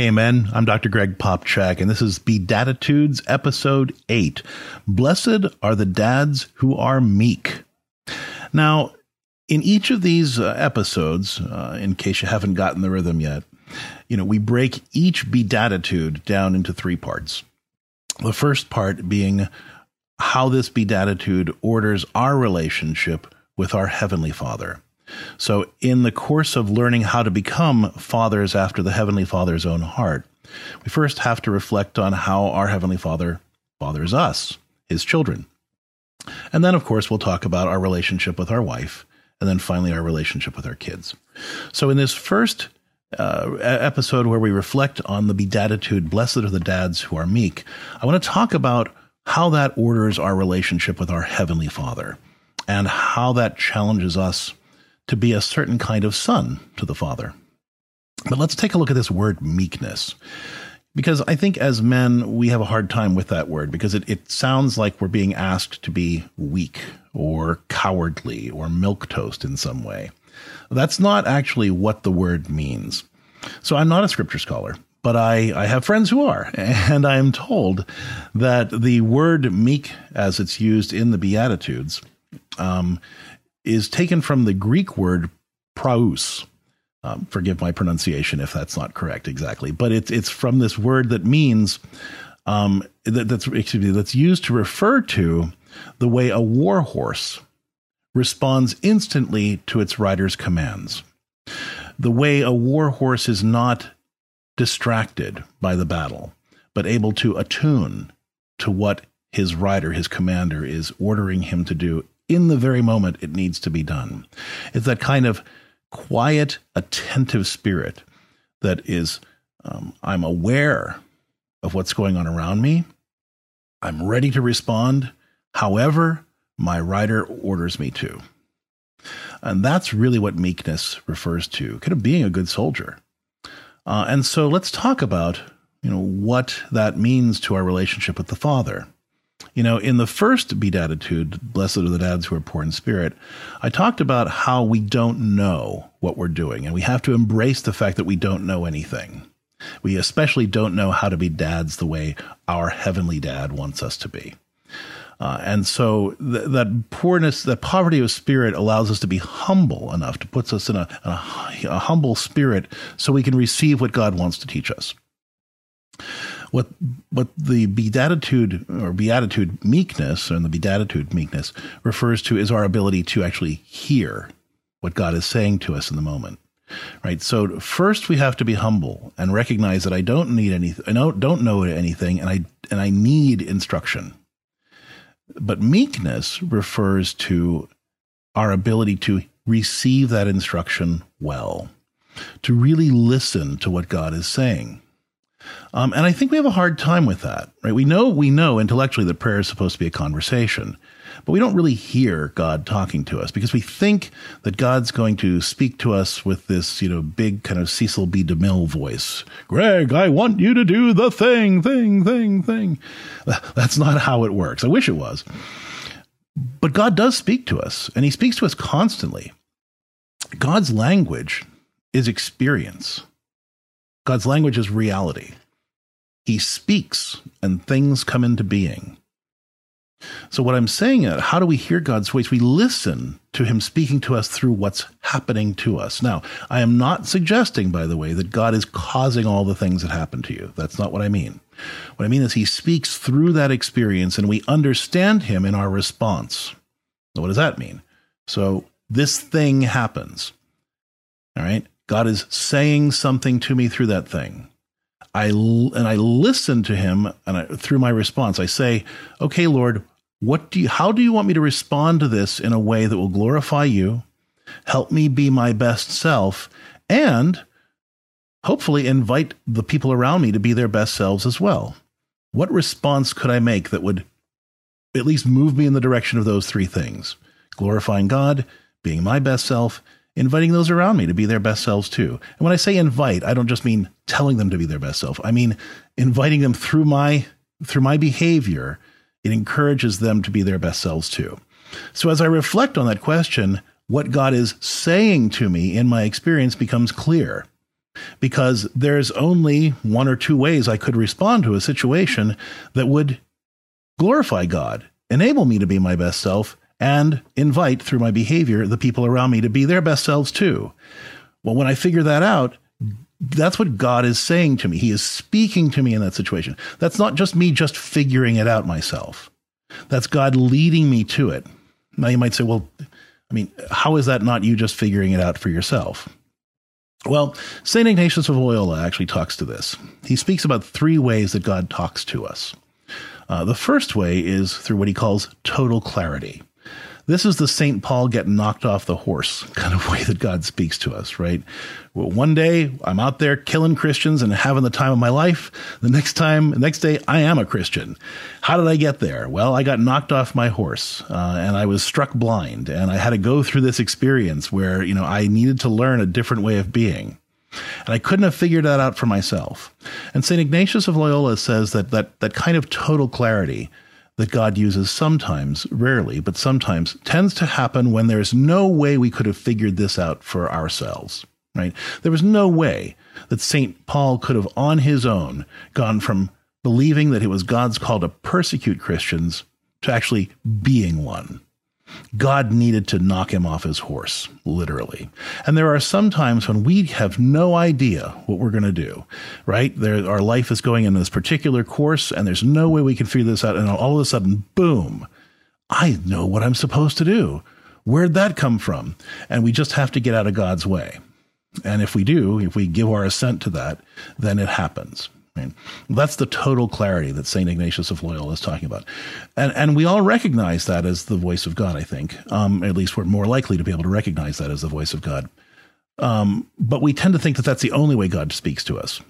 Hey, men, I'm Dr. Greg Popcak, and this is BeDADitudes, Episode 8. Blessed are the dads who are meek. Now, in each of these uh, episodes, uh, in case you haven't gotten the rhythm yet, you know, we break each beatitude down into three parts. The first part being how this beatitude orders our relationship with our Heavenly Father. So, in the course of learning how to become fathers after the Heavenly Father's own heart, we first have to reflect on how our Heavenly Father fathers us, His children. And then, of course, we'll talk about our relationship with our wife, and then finally our relationship with our kids. So, in this first uh, episode where we reflect on the beatitude, Blessed are the dads who are meek, I want to talk about how that orders our relationship with our Heavenly Father and how that challenges us to be a certain kind of son to the Father. But let's take a look at this word meekness. Because I think as men, we have a hard time with that word because it, it sounds like we're being asked to be weak or cowardly or milquetoast in some way. That's not actually what the word means. So I'm not a scripture scholar, but I, I have friends who are, and I am told that the word meek, as it's used in the Beatitudes, um, is taken from the Greek word praus. Um, forgive my pronunciation if that's not correct exactly, but it's it's from this word that means um, that, that's excuse me, that's used to refer to the way a war horse responds instantly to its rider's commands. The way a war horse is not distracted by the battle, but able to attune to what his rider, his commander, is ordering him to do in the very moment it needs to be done. It's that kind of quiet, attentive spirit that is, um, I'm aware of what's going on around me. I'm ready to respond however my rider orders me to. And that's really what meekness refers to, kind of being a good soldier. Uh, and so let's talk about, you know, what that means to our relationship with the Father. You know, in the first beatitude, blessed are the dads who are poor in spirit, I talked about how we don't know what we're doing, and we have to embrace the fact that we don't know anything. We especially don't know how to be dads the way our heavenly dad wants us to be. Uh, and so th- that poorness, that poverty of spirit allows us to be humble enough to puts us in a, a, a humble spirit so we can receive what God wants to teach us. What what the beatitude or beatitude meekness and the beatitude meekness refers to is our ability to actually hear what God is saying to us in the moment. Right. So first we have to be humble and recognize that I don't need anything. I don't, don't know anything and I and I need instruction. But meekness refers to our ability to receive that instruction well, to really listen to what God is saying. Um, and I think we have a hard time with that, right? We know we know intellectually that prayer is supposed to be a conversation, but we don't really hear God talking to us because we think that God's going to speak to us with this, you know, big kind of Cecil B. DeMille voice. Greg, I want you to do the thing, thing, thing, thing. That's not how it works. I wish it was. But God does speak to us, and He speaks to us constantly. God's language is experience. God's language is reality. He speaks and things come into being. So, what I'm saying is, how do we hear God's voice? We listen to Him speaking to us through what's happening to us. Now, I am not suggesting, by the way, that God is causing all the things that happen to you. That's not what I mean. What I mean is, He speaks through that experience and we understand Him in our response. So, what does that mean? So, this thing happens. All right. God is saying something to me through that thing. I and I listen to him and I, through my response I say, "Okay, Lord, what do you how do you want me to respond to this in a way that will glorify you, help me be my best self, and hopefully invite the people around me to be their best selves as well? What response could I make that would at least move me in the direction of those three things? Glorifying God, being my best self, inviting those around me to be their best selves too. And when I say invite, I don't just mean telling them to be their best self. I mean inviting them through my through my behavior, it encourages them to be their best selves too. So as I reflect on that question, what God is saying to me in my experience becomes clear. because there's only one or two ways I could respond to a situation that would glorify God, enable me to be my best self, and invite through my behavior the people around me to be their best selves too. Well, when I figure that out, that's what God is saying to me. He is speaking to me in that situation. That's not just me just figuring it out myself. That's God leading me to it. Now you might say, well, I mean, how is that not you just figuring it out for yourself? Well, St. Ignatius of Loyola actually talks to this. He speaks about three ways that God talks to us. Uh, the first way is through what he calls total clarity. This is the St. Paul get knocked off the horse kind of way that God speaks to us, right? Well, one day I'm out there killing Christians and having the time of my life. The next time, the next day, I am a Christian. How did I get there? Well, I got knocked off my horse uh, and I was struck blind and I had to go through this experience where, you know, I needed to learn a different way of being. And I couldn't have figured that out for myself. And St. Ignatius of Loyola says that that, that kind of total clarity that God uses sometimes, rarely, but sometimes, tends to happen when there's no way we could have figured this out for ourselves, right? There was no way that St. Paul could have, on his own, gone from believing that it was God's call to persecute Christians to actually being one. God needed to knock him off his horse, literally. And there are some times when we have no idea what we're going to do, right? There, our life is going in this particular course, and there's no way we can figure this out. And all of a sudden, boom, I know what I'm supposed to do. Where'd that come from? And we just have to get out of God's way. And if we do, if we give our assent to that, then it happens. Right? That's the total clarity that St. Ignatius of Loyola is talking about. And, and we all recognize that as the voice of God, I think. Um, at least we're more likely to be able to recognize that as the voice of God. Um, but we tend to think that that's the only way God speaks to us.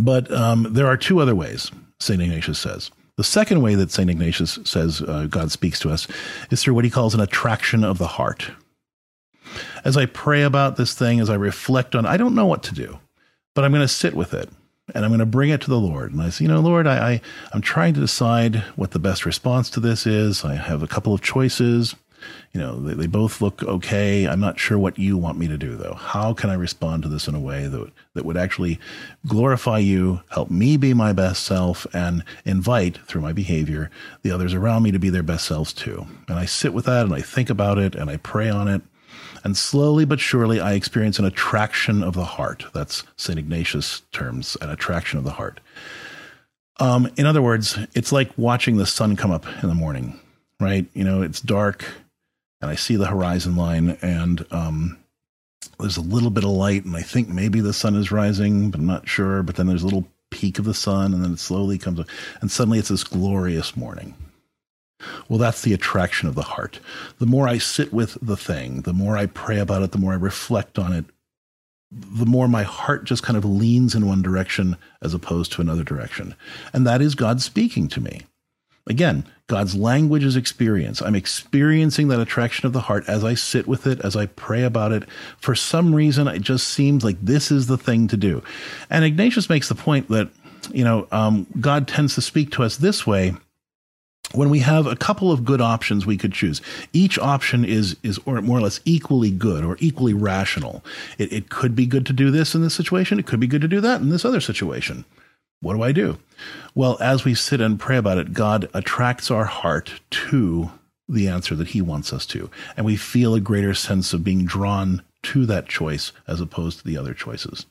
But um, there are two other ways, St. Ignatius says. The second way that St. Ignatius says uh, God speaks to us is through what he calls an attraction of the heart. As I pray about this thing, as I reflect on, I don't know what to do, but I'm going to sit with it and I'm going to bring it to the Lord. And I say, you know, Lord, I, I I'm trying to decide what the best response to this is. I have a couple of choices. You know, they, they both look okay. I'm not sure what you want me to do though. How can I respond to this in a way that that would actually glorify you, help me be my best self, and invite through my behavior the others around me to be their best selves too. And I sit with that and I think about it and I pray on it and slowly but surely, I experience an attraction of the heart. That's St. Ignatius' terms, an attraction of the heart. Um, in other words, it's like watching the sun come up in the morning, right? You know, it's dark and I see the horizon line and um, there's a little bit of light and I think maybe the sun is rising, but I'm not sure. But then there's a little peak of the sun and then it slowly comes up and suddenly it's this glorious morning. Well, that's the attraction of the heart. The more I sit with the thing, the more I pray about it, the more I reflect on it, the more my heart just kind of leans in one direction as opposed to another direction. And that is God speaking to me. Again, God's language is experience. I'm experiencing that attraction of the heart as I sit with it, as I pray about it. For some reason, it just seems like this is the thing to do. And Ignatius makes the point that, you know, um, God tends to speak to us this way when we have a couple of good options we could choose each option is is or more or less equally good or equally rational. It, it could be good to do this in this situation it could be good to do that in this other situation. What do i do? Well as we sit and pray about it god attracts our heart to the answer that he wants us to and we feel a greater sense of being drawn to that choice as opposed to the other choices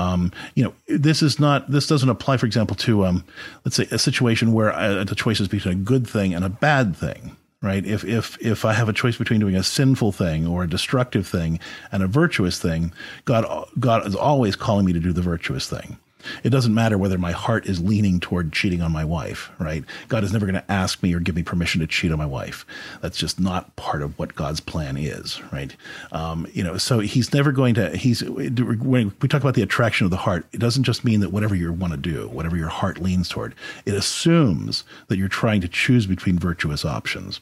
um, you know, this is not, this doesn't apply, for example, to, um, let's say a situation where uh, the choice is between a good thing and a bad thing right? If if if i have a choice between doing a sinful thing or a destructive thing and a virtuous thing god god is always calling me to do the virtuous thing it doesn't matter whether my heart is leaning toward cheating on my wife, right? God is never going to ask me or give me permission to cheat on my wife. That's just not part of what God's plan is, right? Um, you know, so He's never going to. He's when we talk about the attraction of the heart, it doesn't just mean that whatever you want to do, whatever your heart leans toward, it assumes that you're trying to choose between virtuous options.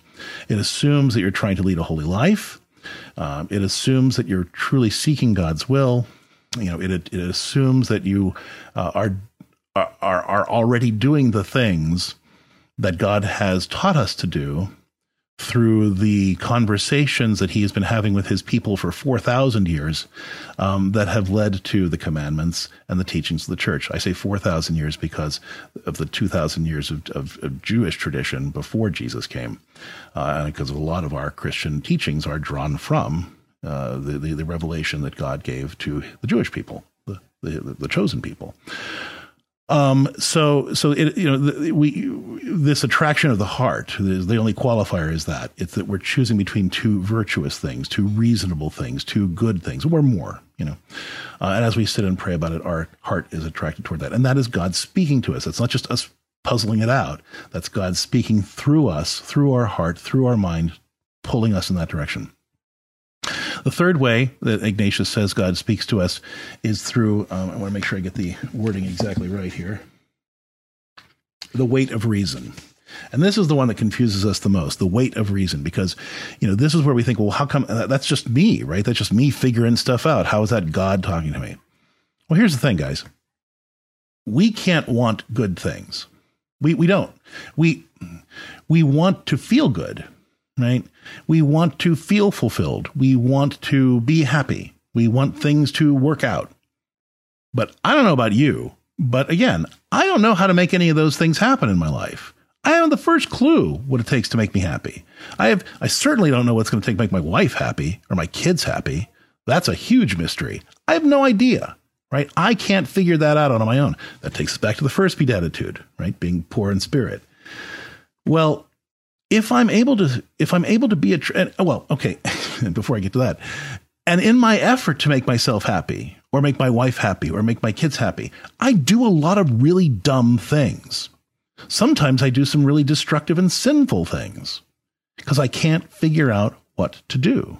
It assumes that you're trying to lead a holy life. Um, it assumes that you're truly seeking God's will you know, it, it assumes that you uh, are, are, are already doing the things that God has taught us to do through the conversations that he has been having with his people for 4,000 years um, that have led to the commandments and the teachings of the church. I say 4,000 years because of the 2,000 years of, of, of, Jewish tradition before Jesus came, uh, because a lot of our Christian teachings are drawn from uh, the, the, the, revelation that God gave to the Jewish people, the, the, the chosen people. Um, so, so it, you know, the, we this attraction of the heart. The only qualifier is that it's that we're choosing between two virtuous things, two reasonable things, two good things, or more. You know, uh, and as we sit and pray about it, our heart is attracted toward that, and that is God speaking to us. It's not just us puzzling it out. That's God speaking through us, through our heart, through our mind, pulling us in that direction. The third way that Ignatius says God speaks to us is through, um, I want to make sure I get the wording exactly right here the weight of reason. And this is the one that confuses us the most, the weight of reason, because, you know, this is where we think, well, how come that's just me, right? That's just me figuring stuff out. How is that God talking to me? Well, here's the thing, guys. We can't want good things. We, we don't. We, we want to feel good right? We want to feel fulfilled. We want to be happy. We want things to work out. But I don't know about you. But again, I don't know how to make any of those things happen in my life. I haven't the first clue what it takes to make me happy. I have I certainly don't know what's going to take to make my wife happy or my kids happy. That's a huge mystery. I have no idea, right? I can't figure that out on my own. That takes us back to the first beatitude, right? Being poor in spirit. Well, if I'm able to, if I'm able to be a, and, oh, well, okay, before I get to that, and in my effort to make myself happy, or make my wife happy, or make my kids happy, I do a lot of really dumb things. Sometimes I do some really destructive and sinful things because I can't figure out what to do.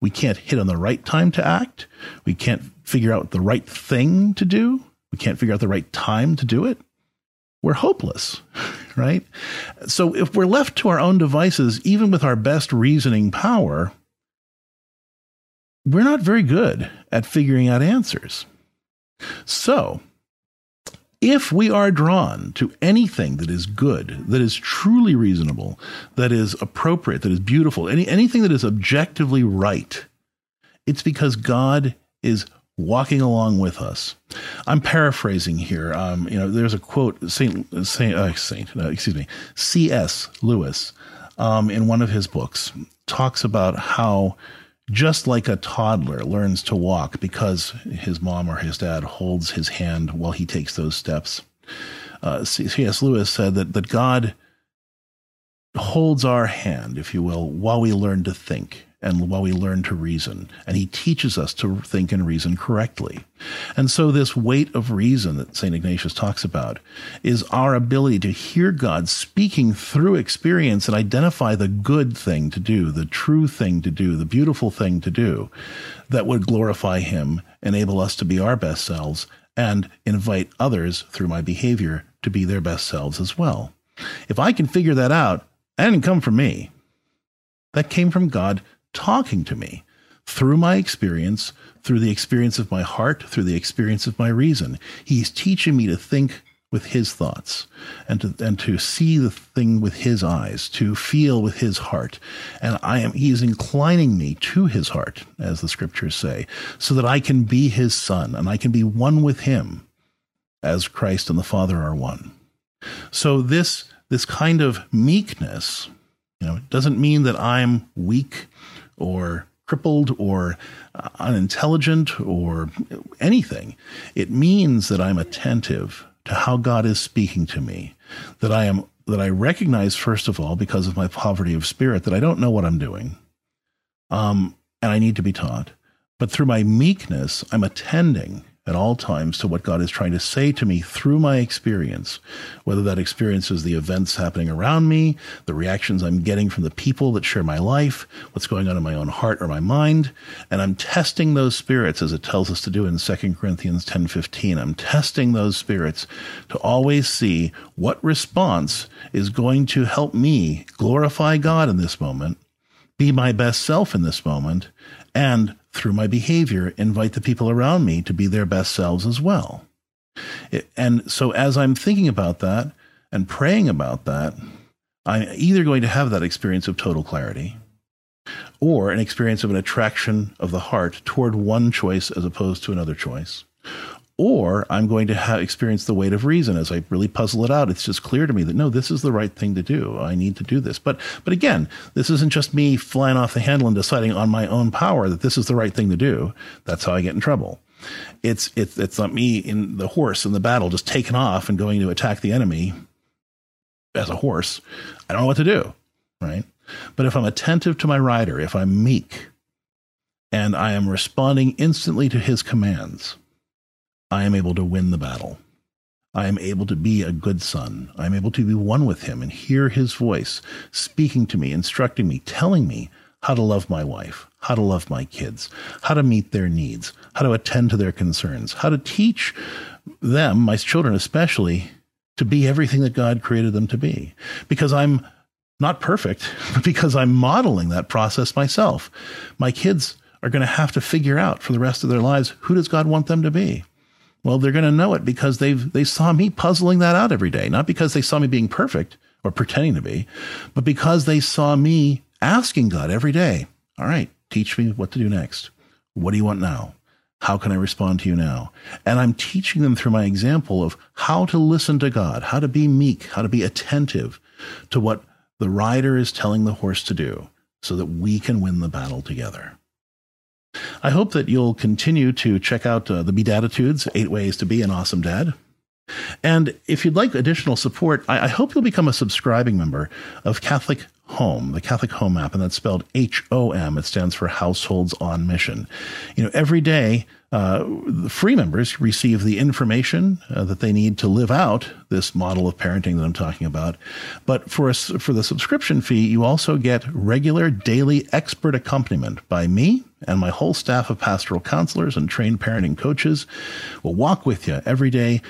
We can't hit on the right time to act. We can't figure out the right thing to do. We can't figure out the right time to do it we're hopeless, right? So if we're left to our own devices, even with our best reasoning power, we're not very good at figuring out answers. So, if we are drawn to anything that is good, that is truly reasonable, that is appropriate, that is beautiful, any, anything that is objectively right, it's because God is walking along with us. I'm paraphrasing here. Um, you know, there's a quote Saint Saint, uh, Saint uh, excuse me, C.S. Lewis um, in one of his books talks about how just like a toddler learns to walk because his mom or his dad holds his hand while he takes those steps. Uh, C.S. Lewis said that that God holds our hand, if you will, while we learn to think and while we learn to reason. And he teaches us to think and reason correctly. And so this weight of reason that St. Ignatius talks about is our ability to hear God speaking through experience and identify the good thing to do, the true thing to do, the beautiful thing to do that would glorify him, enable us to be our best selves, and invite others through my behavior to be their best selves as well. If I can figure that out, that didn't come from me. That came from God talking to me through my experience, through the experience of my heart, through the experience of my reason. He's teaching me to think with his thoughts and to and to see the thing with his eyes, to feel with his heart. And I am he is inclining me to his heart, as the scriptures say, so that I can be his son and I can be one with him as Christ and the Father are one. So this this kind of meekness, you know, doesn't mean that I'm weak or crippled or uh, unintelligent or anything. It means that I'm attentive to how God is speaking to me, that I am that I recognize first of all because of my poverty of spirit that I don't know what I'm doing. Um, and I need to be taught. But through my meekness, I'm attending at all times to what God is trying to say to me through my experience, whether that experience is the events happening around me, the reactions I'm getting from the people that share my life, what's going on in my own heart or my mind. And I'm testing those spirits as it tells us to do in 2 Corinthians 10:15. I'm testing those spirits to always see what response is going to help me glorify God in this moment, be my best self in this moment, and through my behavior, invite the people around me to be their best selves as well. It, and so, as I'm thinking about that and praying about that, I'm either going to have that experience of total clarity or an experience of an attraction of the heart toward one choice as opposed to another choice. Or I'm going to have experience the weight of reason as I really puzzle it out. It's just clear to me that no, this is the right thing to do. I need to do this. But but again, this isn't just me flying off the handle and deciding on my own power that this is the right thing to do. That's how I get in trouble. It's it's it's not me in the horse in the battle just taking off and going to attack the enemy as a horse. I don't know what to do, right? But if I'm attentive to my rider, if I'm meek, and I am responding instantly to his commands, I am able to win the battle. I am able to be a good son. I am able to be one with him and hear his voice speaking to me, instructing me, telling me how to love my wife, how to love my kids, how to meet their needs, how to attend to their concerns, how to teach them, my children especially, to be everything that God created them to be. Because I'm not perfect, but because I'm modeling that process myself. My kids are going to have to figure out for the rest of their lives who does God want them to be? Well, they're going to know it because they've they saw me puzzling that out every day, not because they saw me being perfect or pretending to be, but because they saw me asking God every day, "All right, teach me what to do next. What do you want now? How can I respond to you now?" And I'm teaching them through my example of how to listen to God, how to be meek, how to be attentive to what the rider is telling the horse to do so that we can win the battle together. I hope that you'll continue to check out uh, the BeDADitudes Eight Ways to Be an Awesome Dad. And if you'd like additional support, I, I hope you'll become a subscribing member of Catholic HOM, the Catholic HOM app, and that's spelled H O M. It stands for Households on Mission. You know, every day, uh, the free members receive the information uh, that they need to live out this model of parenting that I'm talking about. But for us, for the subscription fee, you also get regular daily expert accompaniment by me and my whole staff of pastoral counselors and trained parenting coaches will walk with you every day,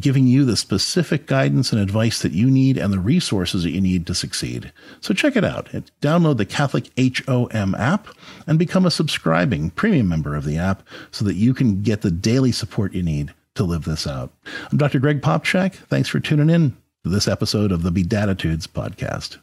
giving you the specific guidance and advice that you need and the resources that you need to succeed. So check it out. Download the Catholic HOM app and become a subscribing premium member of the app so that you can get the daily support you need to live this out. I'm Dr. Greg Popcak. Thanks for tuning in to this episode of the BeDADitudes podcast.